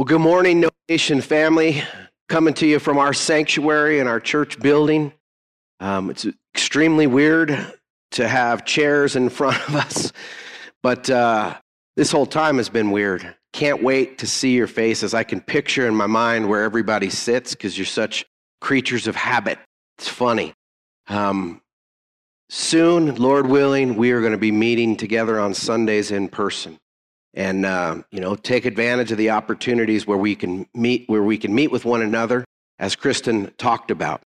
Well, good morning, Nation family. Coming to you from our sanctuary and our church building. Um, it's extremely weird to have chairs in front of us, but uh, this whole time has been weird. Can't wait to see your faces. I can picture in my mind where everybody sits because you're such creatures of habit. It's funny. Um, soon, Lord willing, we are going to be meeting together on Sundays in person and uh, you know take advantage of the opportunities where we can meet where we can meet with one another as kristen talked about.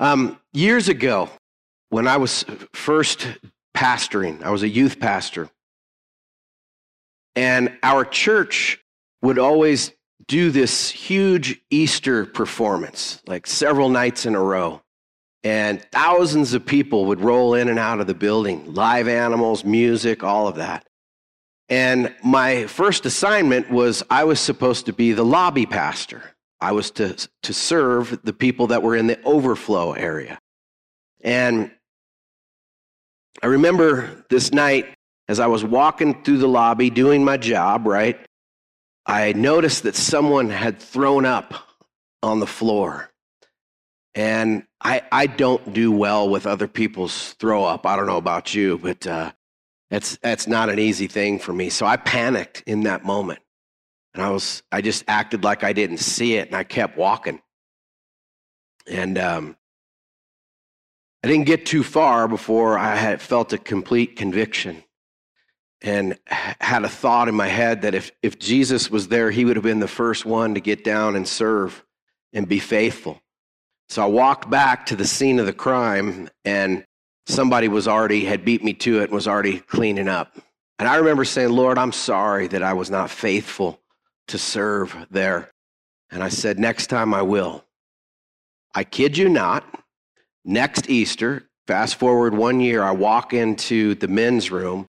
Um, years ago when i was first pastoring i was a youth pastor and our church would always do this huge easter performance like several nights in a row and thousands of people would roll in and out of the building live animals music all of that and my first assignment was I was supposed to be the lobby pastor. I was to, to serve the people that were in the overflow area. And I remember this night as I was walking through the lobby doing my job, right? I noticed that someone had thrown up on the floor. And I, I don't do well with other people's throw up. I don't know about you, but uh, that's, that's not an easy thing for me. So I panicked in that moment. And I was, I just acted like I didn't see it and I kept walking. And um, I didn't get too far before I had felt a complete conviction and had a thought in my head that if, if Jesus was there, he would have been the first one to get down and serve and be faithful. So I walked back to the scene of the crime and somebody was already had beat me to it and was already cleaning up. And I remember saying, Lord, I'm sorry that I was not faithful to serve there. And I said, next time I will. I kid you not, next Easter, fast forward one year, I walk into the men's room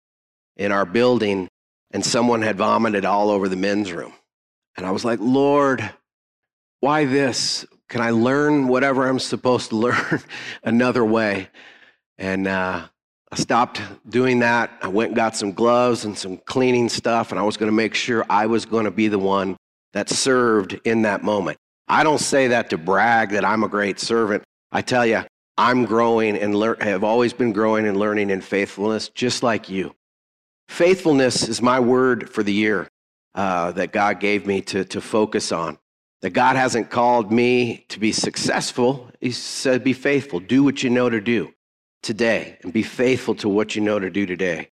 in our building and someone had vomited all over the men's room. And I was like, Lord, why this? Can I learn whatever I'm supposed to learn another way? And uh, I stopped doing that. I went and got some gloves and some cleaning stuff, and I was going to make sure I was going to be the one that served in that moment. I don't say that to brag that I'm a great servant. I tell you, I'm growing and lear- have always been growing and learning in faithfulness, just like you. Faithfulness is my word for the year uh, that God gave me to, to focus on. That God hasn't called me to be successful. He said, be faithful. Do what you know to do today and be faithful to what you know to do today.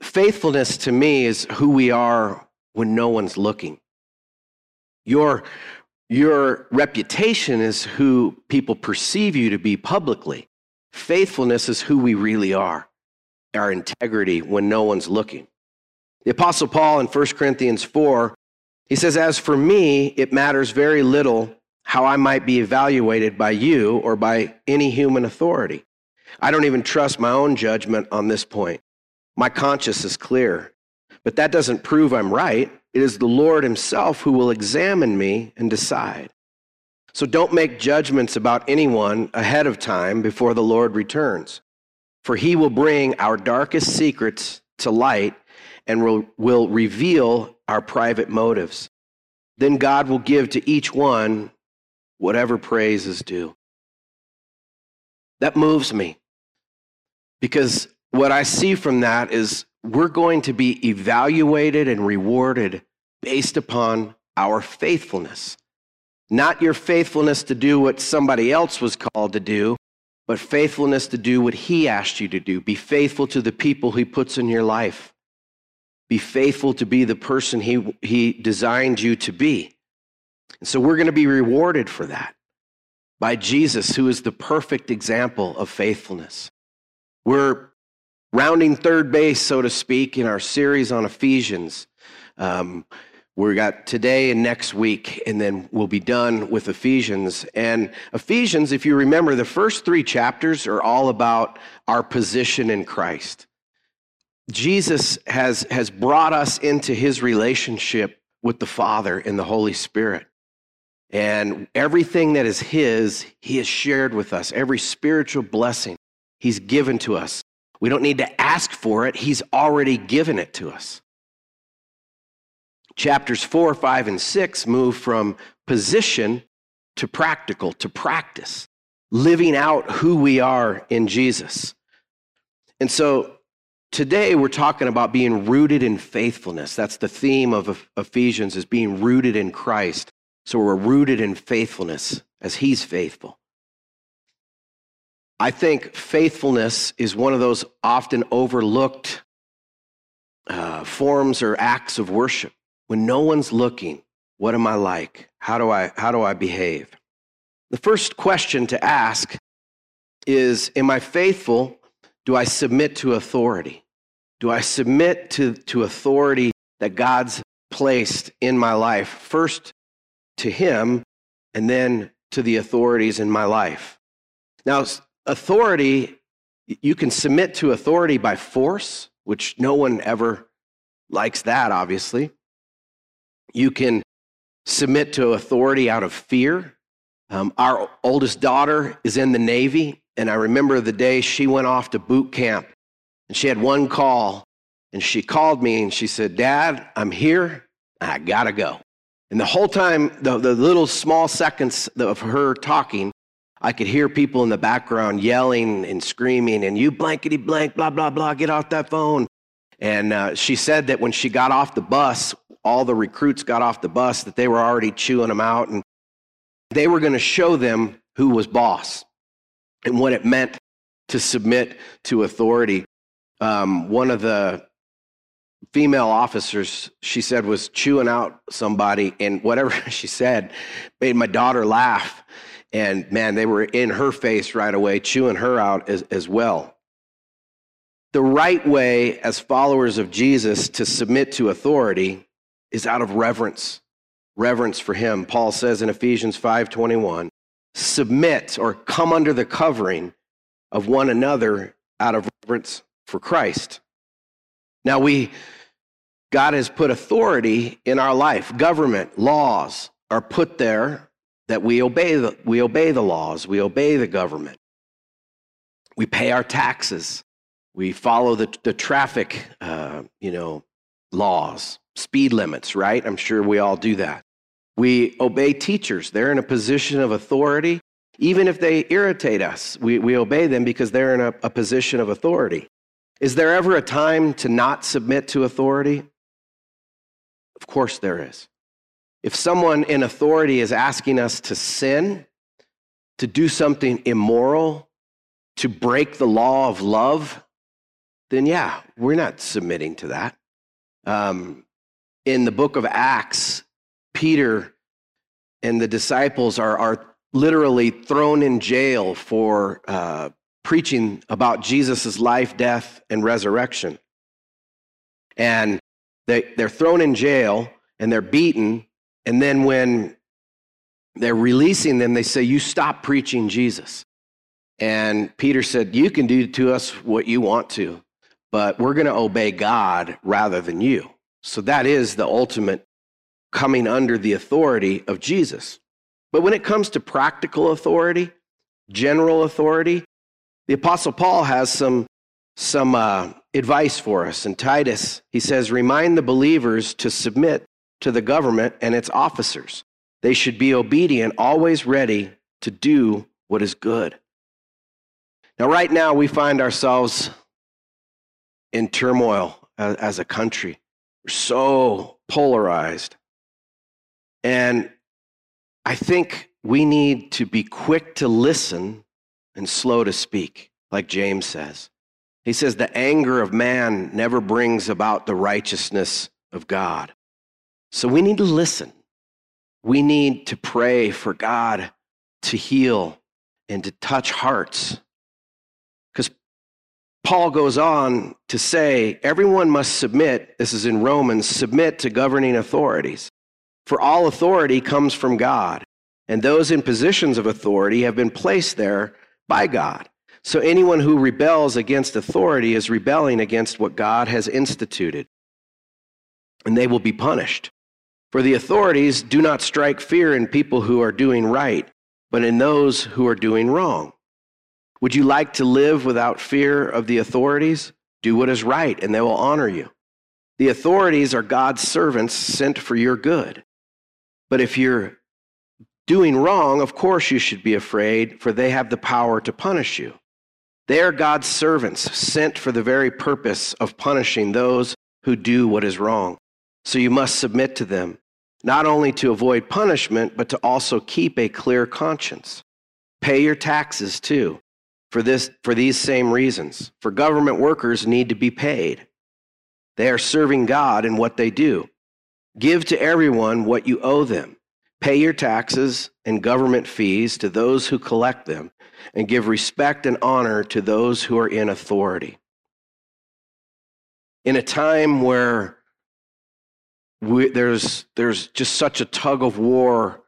Faithfulness to me is who we are when no one's looking. Your, your reputation is who people perceive you to be publicly. Faithfulness is who we really are, our integrity when no one's looking. The Apostle Paul in 1 Corinthians 4, he says, As for me, it matters very little how I might be evaluated by you or by any human authority. I don't even trust my own judgment on this point. My conscience is clear. But that doesn't prove I'm right. It is the Lord Himself who will examine me and decide. So don't make judgments about anyone ahead of time before the Lord returns. For He will bring our darkest secrets to light and will, will reveal our private motives. Then God will give to each one whatever praise is due. That moves me. Because what I see from that is we're going to be evaluated and rewarded based upon our faithfulness. Not your faithfulness to do what somebody else was called to do, but faithfulness to do what He asked you to do. Be faithful to the people He puts in your life. Be faithful to be the person He, he designed you to be. And so we're going to be rewarded for that by Jesus, who is the perfect example of faithfulness. We're rounding third base, so to speak, in our series on Ephesians. Um, we got today and next week, and then we'll be done with Ephesians. And Ephesians, if you remember, the first three chapters are all about our position in Christ. Jesus has, has brought us into his relationship with the Father and the Holy Spirit. And everything that is his, he has shared with us, every spiritual blessing. He's given to us. We don't need to ask for it, He's already given it to us. Chapters 4, 5, and 6 move from position to practical, to practice, living out who we are in Jesus. And so today we're talking about being rooted in faithfulness. That's the theme of Ephesians is being rooted in Christ. So we're rooted in faithfulness as he's faithful. I think faithfulness is one of those often overlooked uh, forms or acts of worship. When no one's looking, what am I like? How do I, how do I behave? The first question to ask is Am I faithful? Do I submit to authority? Do I submit to, to authority that God's placed in my life? First to Him, and then to the authorities in my life. Now, authority, you can submit to authority by force, which no one ever likes that, obviously. You can submit to authority out of fear. Um, our oldest daughter is in the Navy, and I remember the day she went off to boot camp, and she had one call, and she called me and she said, Dad, I'm here. I gotta go. And the whole time, the, the little small seconds of her talking, I could hear people in the background yelling and screaming, and you blankety blank, blah, blah, blah, get off that phone. And uh, she said that when she got off the bus, all the recruits got off the bus, that they were already chewing them out, and they were going to show them who was boss and what it meant to submit to authority. Um, one of the female officers, she said, was chewing out somebody, and whatever she said made my daughter laugh. And man, they were in her face right away, chewing her out as, as well. The right way, as followers of Jesus, to submit to authority is out of reverence, reverence for him. Paul says in Ephesians 5:21, submit or come under the covering of one another out of reverence for Christ. Now, we, God has put authority in our life. Government, laws are put there that we obey the, we obey the laws, we obey the government. We pay our taxes. We follow the, the traffic, uh, you know, laws, speed limits, right? I'm sure we all do that. We obey teachers. They're in a position of authority. Even if they irritate us, we, we obey them because they're in a, a position of authority. Is there ever a time to not submit to authority? Of course there is. If someone in authority is asking us to sin, to do something immoral, to break the law of love, then yeah, we're not submitting to that. Um, in the book of Acts, Peter and the disciples are, are literally thrown in jail for uh, preaching about Jesus' life, death, and resurrection. And they, they're thrown in jail and they're beaten. And then when they're releasing them, they say, You stop preaching Jesus. And Peter said, You can do to us what you want to, but we're going to obey God rather than you. So that is the ultimate coming under the authority of Jesus. But when it comes to practical authority, general authority, the Apostle Paul has some, some uh, advice for us. In Titus, he says, Remind the believers to submit to the government and its officers. They should be obedient, always ready to do what is good. Now, right now, we find ourselves in turmoil as a country. We're so polarized. And I think we need to be quick to listen and slow to speak, like James says. He says, The anger of man never brings about the righteousness of God. So we need to listen. We need to pray for God to heal and to touch hearts. Because Paul goes on to say, everyone must submit, this is in Romans, submit to governing authorities. For all authority comes from God, and those in positions of authority have been placed there by God. So anyone who rebels against authority is rebelling against what God has instituted, and they will be punished. For the authorities do not strike fear in people who are doing right, but in those who are doing wrong. Would you like to live without fear of the authorities? Do what is right, and they will honor you. The authorities are God's servants sent for your good. But if you're doing wrong, of course you should be afraid, for they have the power to punish you. They are God's servants, sent for the very purpose of punishing those who do what is wrong. So you must submit to them, not only to avoid punishment, but to also keep a clear conscience. Pay your taxes too, for, this, for these same reasons. For government workers need to be paid. They are serving God in what they do. Give to everyone what you owe them. Pay your taxes and government fees to those who collect them, and give respect and honor to those who are in authority. In a time where we, there's, there's just such a tug of war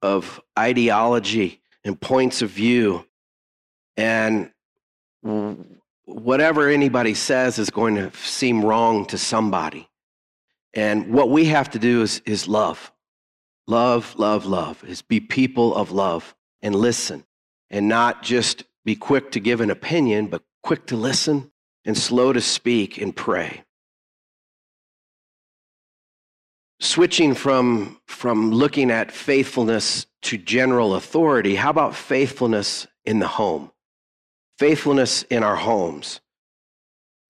of ideology and points of view, and whatever anybody says is going to seem wrong to somebody. And what we have to do is, is love. Love, love, love, is be people of love and listen and not just be quick to give an opinion, but quick to listen and slow to speak and pray. Switching from, from looking at faithfulness to general authority, how about faithfulness in the home? Faithfulness in our homes.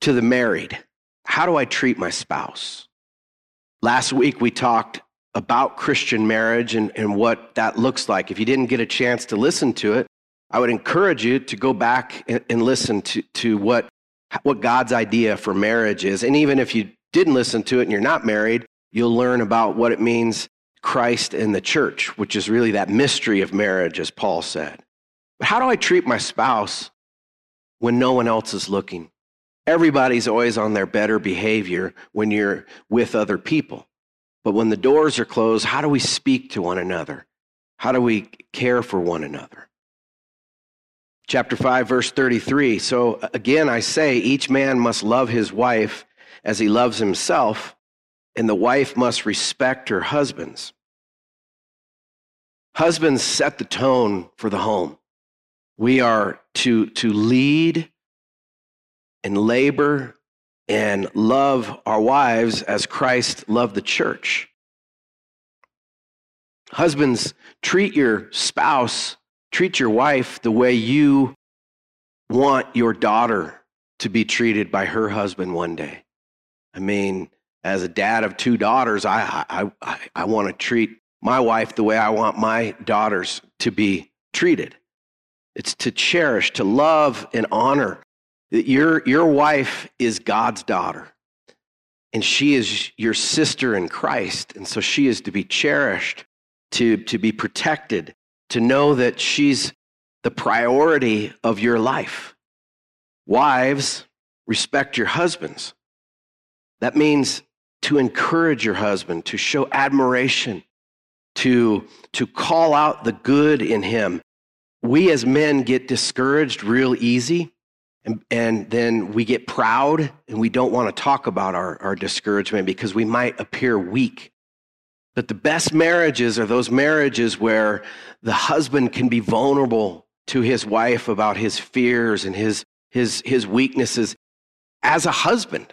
To the married, how do I treat my spouse? Last week we talked about Christian marriage and, and what that looks like. If you didn't get a chance to listen to it, I would encourage you to go back and, and listen to, to what, what God's idea for marriage is. And even if you didn't listen to it and you're not married, you'll learn about what it means Christ and the church, which is really that mystery of marriage, as Paul said. But how do I treat my spouse when no one else is looking? Everybody's always on their better behavior when you're with other people. But when the doors are closed, how do we speak to one another? How do we care for one another? Chapter 5, verse 33. So again, I say, each man must love his wife as he loves himself, and the wife must respect her husbands. Husbands set the tone for the home. We are to, to lead and labor and love our wives as Christ loved the church. Husbands, treat your spouse, treat your wife the way you want your daughter to be treated by her husband one day. I mean, as a dad of two daughters, I, I, I, I want to treat my wife the way I want my daughters to be treated. It's to cherish, to love, and honor that your, your wife is God's daughter, and she is your sister in Christ. And so she is to be cherished, to, to be protected, to know that she's the priority of your life. Wives, respect your husbands. That means to encourage your husband, to show admiration, to, to call out the good in him. We as men get discouraged real easy and, and then we get proud and we don't want to talk about our, our discouragement because we might appear weak. But the best marriages are those marriages where the husband can be vulnerable to his wife about his fears and his, his, his weaknesses as a husband.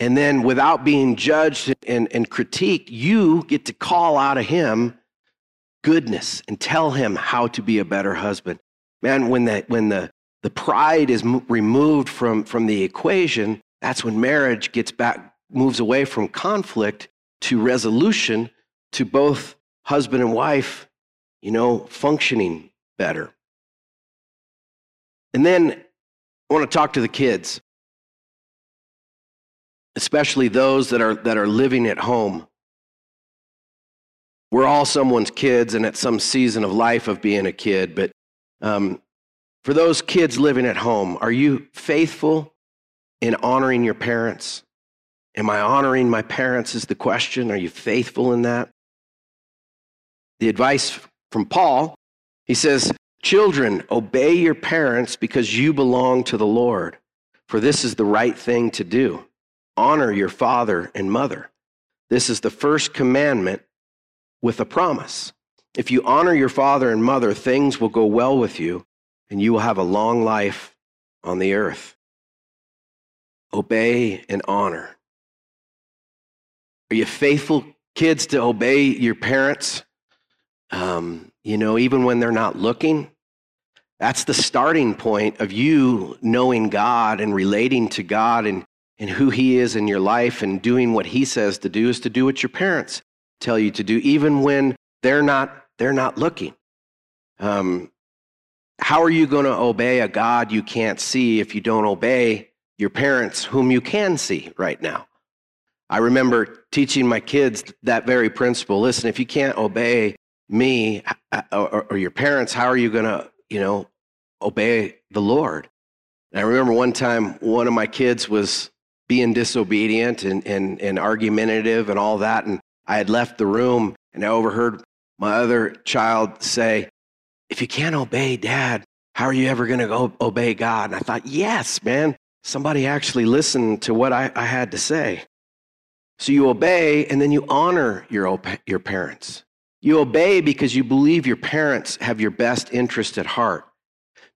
And then without being judged and, and critiqued, you get to call out of him goodness and tell him how to be a better husband. Man, when the, when the, the pride is removed from, from the equation, that's when marriage gets back, moves away from conflict to resolution to both husband and wife, you know, functioning better. And then I want to talk to the kids, especially those that are, that are living at home. We're all someone's kids and at some season of life of being a kid, but um, for those kids living at home, are you faithful in honoring your parents? Am I honoring my parents? Is the question. Are you faithful in that? The advice from Paul he says, Children, obey your parents because you belong to the Lord, for this is the right thing to do. Honor your father and mother. This is the first commandment with a promise. If you honor your father and mother, things will go well with you and you will have a long life on the earth. Obey and honor. Are you faithful kids to obey your parents? Um, you know, even when they're not looking? That's the starting point of you knowing God and relating to God and, and who He is in your life and doing what He says to do is to do what your parents tell you to do, even when they're not, they're not looking. Um, how are you going to obey a God you can't see if you don't obey your parents, whom you can see right now? I remember teaching my kids that very principle. Listen, if you can't obey me uh, or, or your parents, how are you going to you know, obey the Lord. And I remember one time one of my kids was being disobedient and, and, and argumentative and all that. And I had left the room and I overheard my other child say, If you can't obey dad, how are you ever going to obey God? And I thought, Yes, man, somebody actually listened to what I, I had to say. So you obey and then you honor your, your parents. You obey because you believe your parents have your best interest at heart.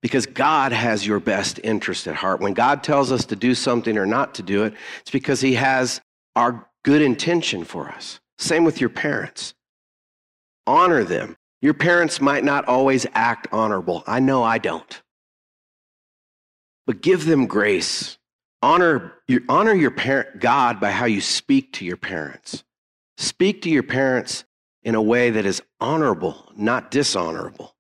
Because God has your best interest at heart. When God tells us to do something or not to do it, it's because He has our good intention for us. Same with your parents. Honor them. Your parents might not always act honorable. I know I don't. But give them grace. Honor your, honor your parent, God by how you speak to your parents. Speak to your parents in a way that is honorable, not dishonorable.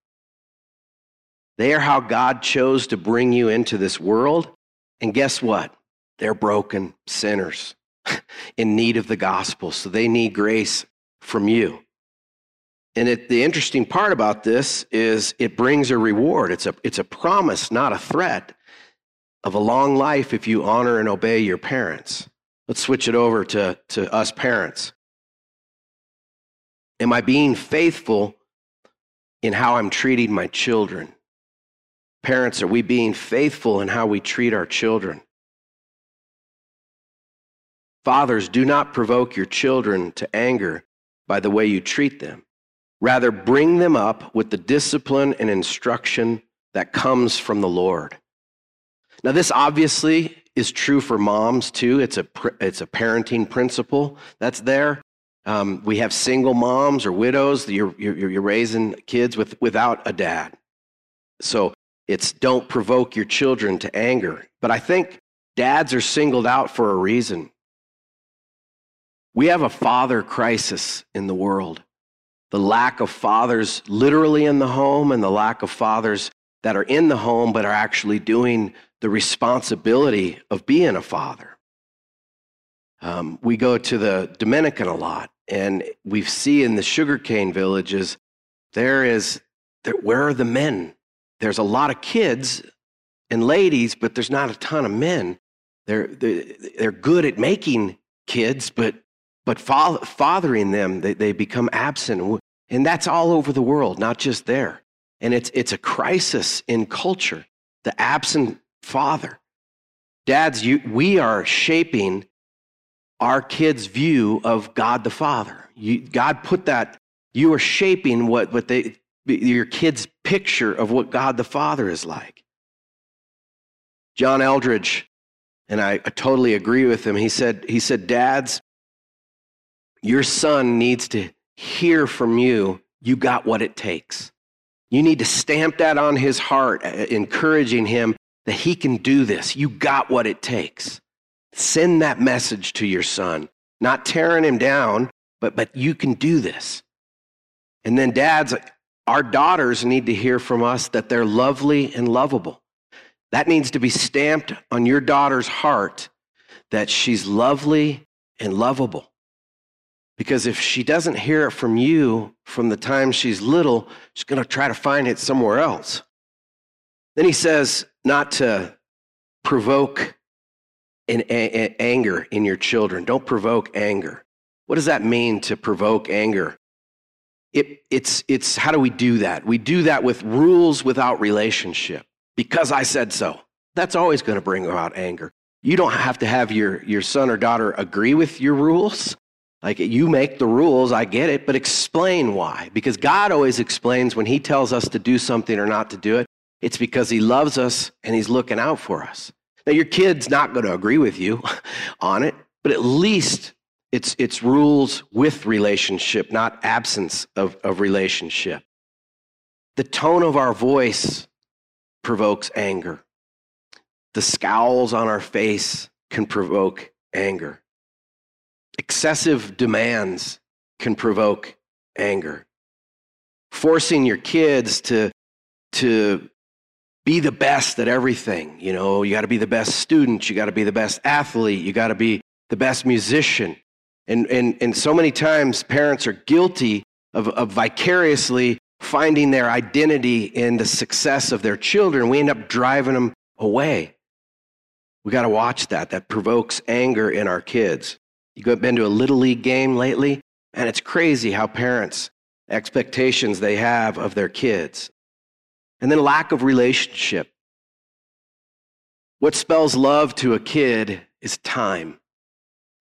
They are how God chose to bring you into this world. And guess what? They're broken sinners in need of the gospel. So they need grace from you. And it, the interesting part about this is it brings a reward. It's a, it's a promise, not a threat, of a long life if you honor and obey your parents. Let's switch it over to, to us parents. Am I being faithful in how I'm treating my children? Parents, are we being faithful in how we treat our children? Fathers, do not provoke your children to anger by the way you treat them. Rather, bring them up with the discipline and instruction that comes from the Lord. Now, this obviously is true for moms too. It's a, it's a parenting principle that's there. Um, we have single moms or widows. You're, you're, you're raising kids with, without a dad. So it's don't provoke your children to anger. But I think dads are singled out for a reason. We have a father crisis in the world. The lack of fathers literally in the home and the lack of fathers that are in the home but are actually doing the responsibility of being a father. Um, we go to the Dominican a lot, and we see in the sugarcane villages, there is, there, where are the men? There's a lot of kids and ladies, but there's not a ton of men. They're, they're, they're good at making kids, but, but fathering them, they, they become absent. And that's all over the world, not just there. And it's, it's a crisis in culture, the absent father. Dads, you, we are shaping our kids' view of God the Father. You, God put that, you are shaping what, what they, your kids' picture of what God the Father is like. John Eldredge, and I, I totally agree with him, he said, he said, Dads, your son needs to hear from you, you got what it takes. You need to stamp that on his heart, uh, encouraging him that he can do this. You got what it takes. Send that message to your son, not tearing him down, but, but you can do this. And then, dads, our daughters need to hear from us that they're lovely and lovable. That needs to be stamped on your daughter's heart that she's lovely and lovable. Because if she doesn't hear it from you from the time she's little, she's going to try to find it somewhere else. Then he says not to provoke in a- a- anger in your children. Don't provoke anger. What does that mean to provoke anger? It, it's, it's how do we do that? We do that with rules without relationship. Because I said so. That's always going to bring about anger. You don't have to have your, your son or daughter agree with your rules. Like you make the rules, I get it, but explain why. Because God always explains when He tells us to do something or not to do it, it's because He loves us and He's looking out for us. Now, your kid's not going to agree with you on it, but at least It's, it's rules with relationship, not absence of, of relationship. The tone of our voice provokes anger. The scowls on our face can provoke anger. Excessive demands can provoke anger. Forcing your kids to, to be the best at everything. You know, you got to be the best student, you got to be the best athlete, you got to be the best musician. And, and, and so many times parents are guilty of, of vicariously finding their identity in the success of their children. We end up driving them away. We got to watch that. That provokes anger in our kids. You've been to a little league game lately? And it's crazy how parents expectations they have of their kids. And then lack of relationship. What spells love to a kid is time,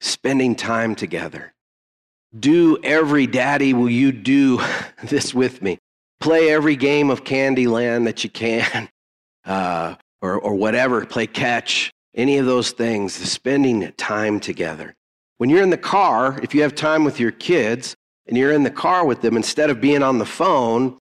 spending time together. Do every daddy, will you do this with me? Play every game of Candyland that you can, uh, or, or whatever, play catch, any of those things, spending time together. When you're in the car, if you have time with your kids and you're in the car with them, instead of being on the phone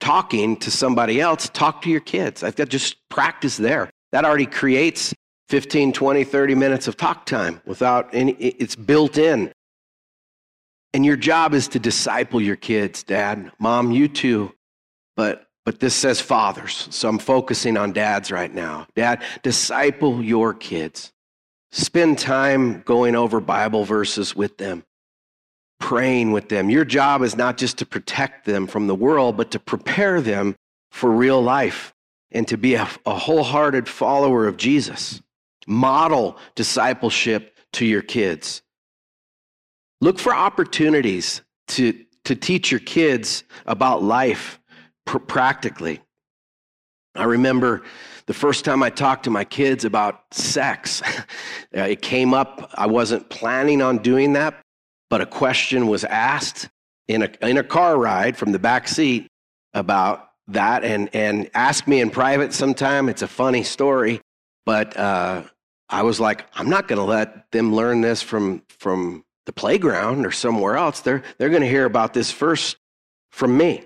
talking to somebody else, talk to your kids. I've got just practice there. That already creates 15, 20, 30 minutes of talk time without any, it's built in. And your job is to disciple your kids, dad, mom, you too. But but this says fathers, so I'm focusing on dads right now. Dad, disciple your kids. Spend time going over Bible verses with them, praying with them. Your job is not just to protect them from the world, but to prepare them for real life and to be a, a wholehearted follower of Jesus. Model discipleship to your kids. Look for opportunities to, to teach your kids about life pr- practically. I remember the first time I talked to my kids about sex, it came up. I wasn't planning on doing that, but a question was asked in a, in a car ride from the back seat about that and, and ask me in private sometime. It's a funny story, but uh, I was like, I'm not going to let them learn this from, from the playground or somewhere else. They're, they're going to hear about this first from me.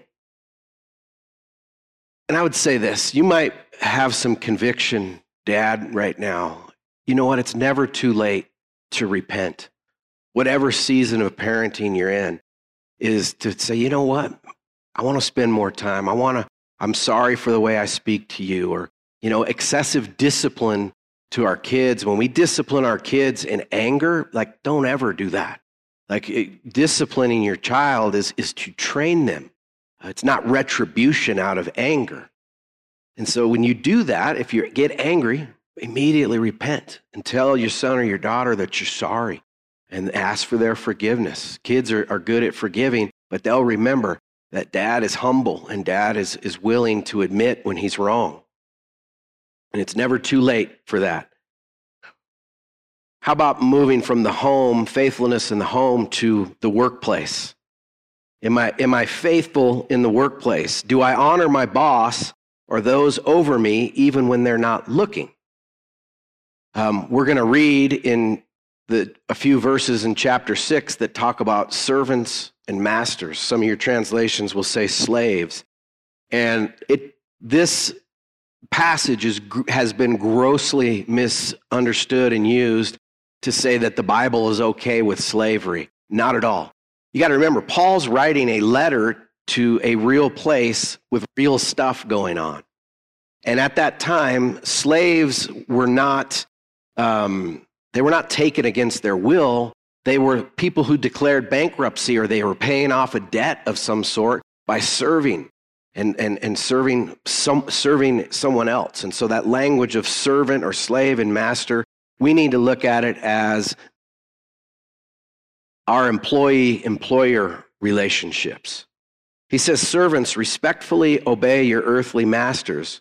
And I would say this you might have some conviction, Dad, right now. You know what? It's never too late to repent. Whatever season of parenting you're in, is to say, you know what? I want to spend more time. I want to, I'm sorry for the way I speak to you. Or, you know, excessive discipline to our kids. When we discipline our kids in anger, like, don't ever do that. Like, it, disciplining your child is, is to train them uh, it's not retribution out of anger. And so when you do that, if you get angry, immediately repent and tell your son or your daughter that you're sorry and ask for their forgiveness. Kids are, are good at forgiving, but they'll remember that dad is humble and dad is, is willing to admit when he's wrong. And it's never too late for that. How about moving from the home, faithfulness in the home, to the workplace? Am I, am I faithful in the workplace? Do I honor my boss or those over me even when they're not looking? Um, we're going to read in the, a few verses in chapter 6 that talk about servants and masters. Some of your translations will say slaves. And it, this passage is, has been grossly misunderstood and used to say that the Bible is okay with slavery. Not at all. You got to remember, Paul's writing a letter to a real place with real stuff going on. And at that time, slaves were not, um, they were not taken against their will. They were people who declared bankruptcy or they were paying off a debt of some sort by serving and, and, and serving, some, serving someone else. And so that language of servant or slave and master, we need to look at it as our employee employer relationships. He says, Servants, respectfully obey your earthly masters,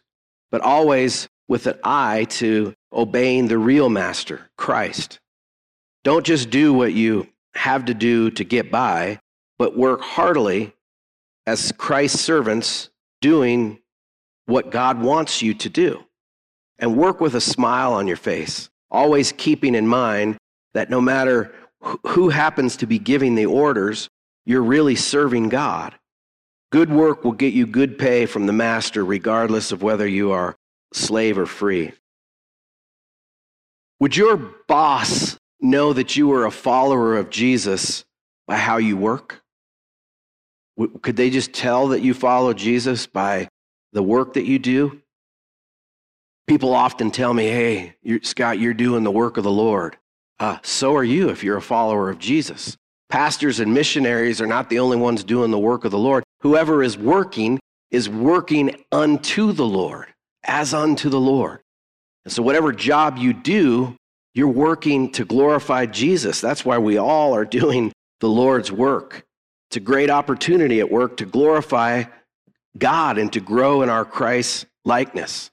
but always with an eye to obeying the real master, Christ. Don't just do what you have to do to get by, but work heartily as Christ's servants, doing what God wants you to do. And work with a smile on your face, always keeping in mind that no matter who happens to be giving the orders, you're really serving God. Good work will get you good pay from the master, regardless of whether you are slave or free. Would your boss know that you are a follower of Jesus by how you work? Could they just tell that you follow Jesus by the work that you do? People often tell me, hey, you're, Scott, you're doing the work of the Lord. Uh, so are you if you're a follower of Jesus. Pastors and missionaries are not the only ones doing the work of the Lord. Whoever is working is working unto the Lord, as unto the Lord. And so, whatever job you do, you're working to glorify Jesus. That's why we all are doing the Lord's work. It's a great opportunity at work to glorify God and to grow in our Christ likeness.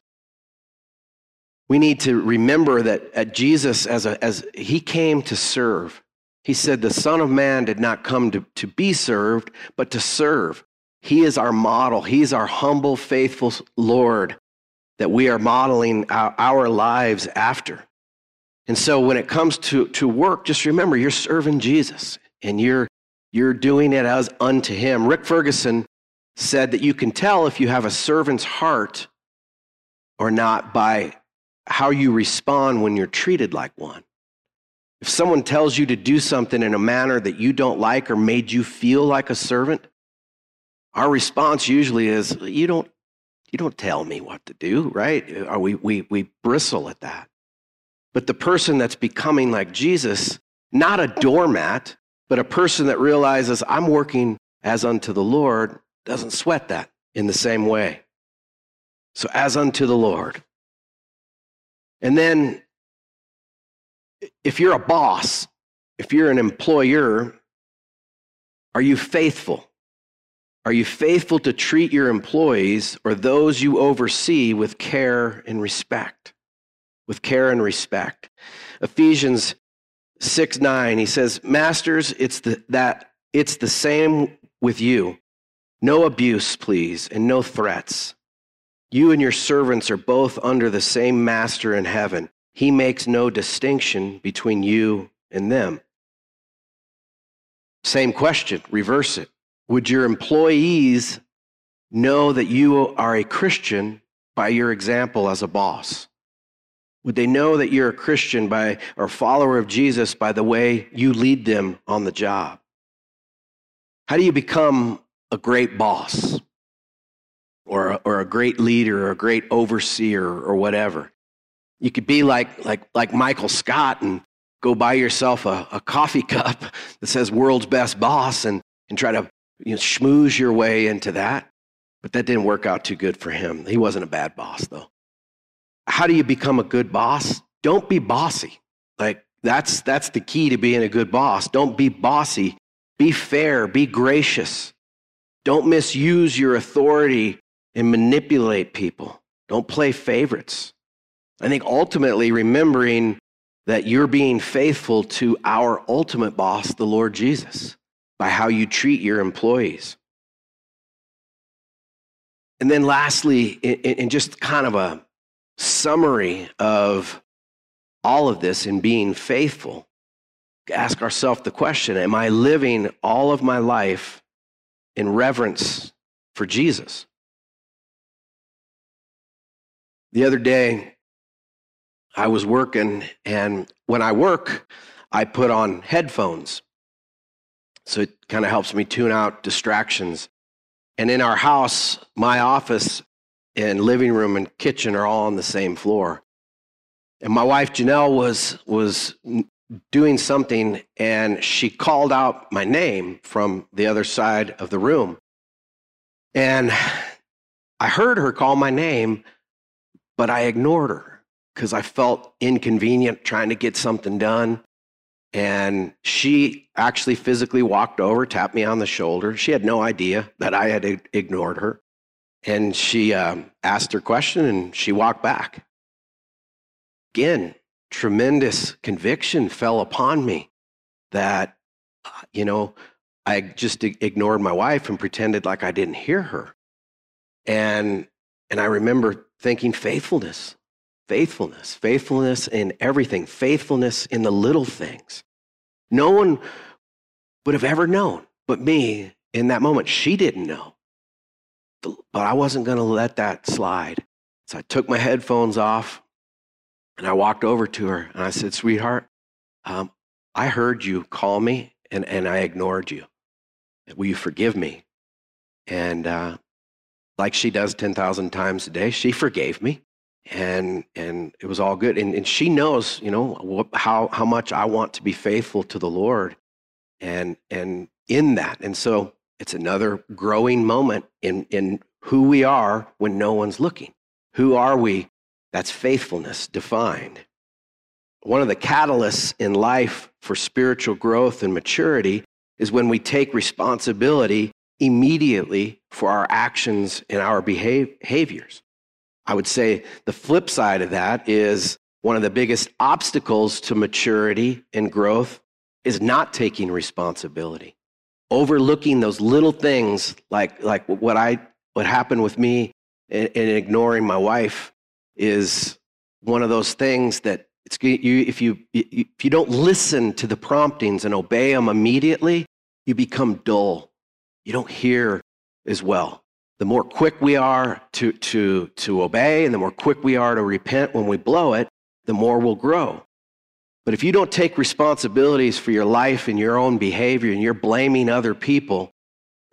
We need to remember that at Jesus, as, a, as he came to serve, he said, The Son of Man did not come to, to be served, but to serve. He is our model. He's our humble, faithful Lord that we are modeling our, our lives after. And so when it comes to, to work, just remember you're serving Jesus and you're, you're doing it as unto him. Rick Ferguson said that you can tell if you have a servant's heart or not by how you respond when you're treated like one. If someone tells you to do something in a manner that you don't like or made you feel like a servant, our response usually is, You don't, you don't tell me what to do, right? Or we, we, we bristle at that. But the person that's becoming like Jesus, not a doormat, but a person that realizes I'm working as unto the Lord, doesn't sweat that in the same way. So, as unto the Lord. And then if you're a boss, if you're an employer, are you faithful? Are you faithful to treat your employees or those you oversee with care and respect? With care and respect. Ephesians 6 9, he says, Masters, it's the, that it's the same with you. No abuse, please, and no threats. You and your servants are both under the same master in heaven. He makes no distinction between you and them. Same question, reverse it. Would your employees know that you are a Christian by your example as a boss? Would they know that you're a Christian by or follower of Jesus by the way you lead them on the job? How do you become a great boss or a, or a great leader or a great overseer or whatever? You could be like, like, like Michael Scott and go buy yourself a, a coffee cup that says world's best boss and, and try to you know, schmooze your way into that. But that didn't work out too good for him. He wasn't a bad boss, though. How do you become a good boss? Don't be bossy. Like, that's, that's the key to being a good boss. Don't be bossy. Be fair. Be gracious. Don't misuse your authority and manipulate people. Don't play favorites. I think ultimately remembering that you're being faithful to our ultimate boss, the Lord Jesus, by how you treat your employees. And then, lastly, in, just kind of a summary of all of this in being faithful, ask ourselves the question Am I living all of my life in reverence for Jesus? The other day, I was working, and when I work, I put on headphones. So it kind of helps me tune out distractions. And in our house, my office and living room and kitchen are all on the same floor. And my wife Janelle was was doing something and she called out my name from the other side of the room. And I heard her call my name, but I ignored her because I felt inconvenient trying to get something done. And she actually physically walked over, tapped me on the shoulder. She had no idea that I had ignored her. And she um, asked her question and she walked back. Again, tremendous conviction fell upon me that, you know, I just ignored my wife and pretended like I didn't hear her. And, and I remember thinking faithfulness Faithfulness, faithfulness in everything, faithfulness in the little things. No one would have ever known but me in that moment. She didn't know. But I wasn't going to let that slide. So I took my headphones off and I walked over to her and I said, Sweetheart, um, I heard you call me and, and I ignored you. Will you forgive me? And uh, like she does 10,000 times a day, she forgave me. And, and it was all good. And, and she knows, you know, how, how much I want to be faithful to the Lord and, and in that. And so it's another growing moment in, in who we are when no one's looking. Who are we? That's faithfulness defined. One of the catalysts in life for spiritual growth and maturity is when we take responsibility immediately for our actions and our behaviors. I would say the flip side of that is one of the biggest obstacles to maturity and growth is not taking responsibility. Overlooking those little things like, like what I what happened with me and, ignoring my wife is one of those things that it's, you, if, you, if you don't listen to the promptings and obey them immediately, you become dull. You don't hear as well. The more quick we are to, to, to obey and the more quick we are to repent when we blow it, the more we'll grow. But if you don't take responsibilities for your life and your own behavior and you're blaming other people,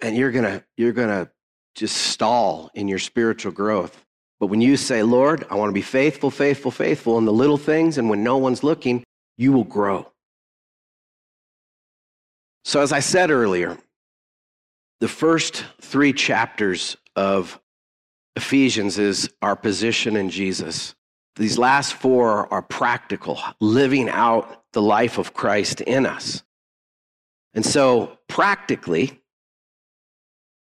and you're gonna, you're to just stall in your spiritual growth. But when you say, Lord, I want to be faithful, faithful, faithful in the little things, and when no one's looking, you will grow. So, as I said earlier, the first three chapters of Ephesians is our position in Jesus. These last four are practical, living out the life of Christ in us. And so, practically,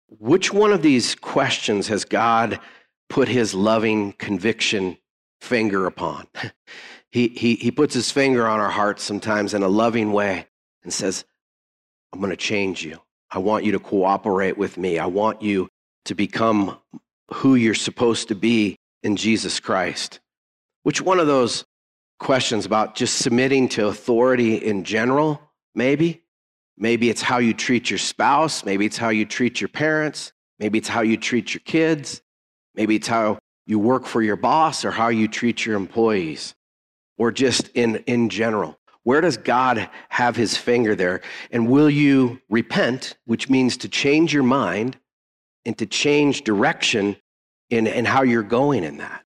which one of these questions has God put his loving conviction finger upon? he, he, he puts his finger on our hearts sometimes in a loving way and says, I'm going to change you. I want you to cooperate with me. I want you to become who you're supposed to be in Jesus Christ. Which one of those questions about just submitting to authority in general, maybe? Maybe it's how you treat your spouse. Maybe it's how you treat your parents. Maybe it's how you treat your kids. Maybe it's how you work for your boss or how you treat your employees or just in, in general. Where does God have his finger there? And will you repent, which means to change your mind and to change direction in, in how you're going in that?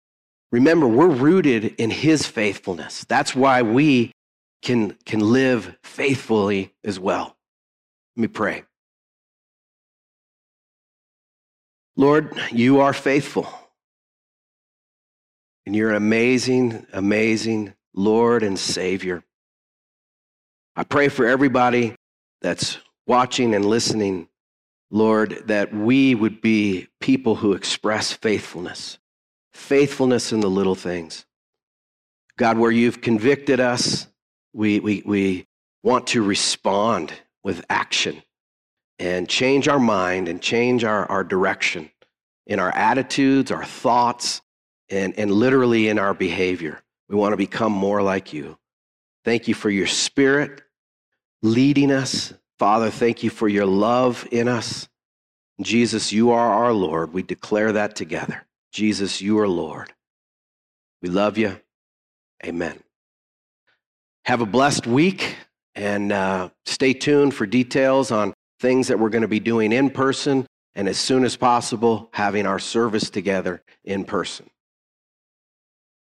Remember, we're rooted in his faithfulness. That's why we can, can live faithfully as well. Let me pray. Lord, you are faithful. And you're an amazing, amazing Lord and Savior. I pray for everybody that's watching and listening, Lord, that we would be people who express faithfulness, faithfulness in the little things. God, where you've convicted us, we, we, we want to respond with action and change our mind and change our, our direction in our attitudes, our thoughts, and, and literally in our behavior. We want to become more like you. Thank you for your spirit leading us. Father, thank you for your love in us. Jesus, you are our Lord. We declare that together. Jesus, you are Lord. We love you. Amen. Have a blessed week. And uh, stay tuned for details on things that we're going to be doing in person and as soon as possible, having our service together in person.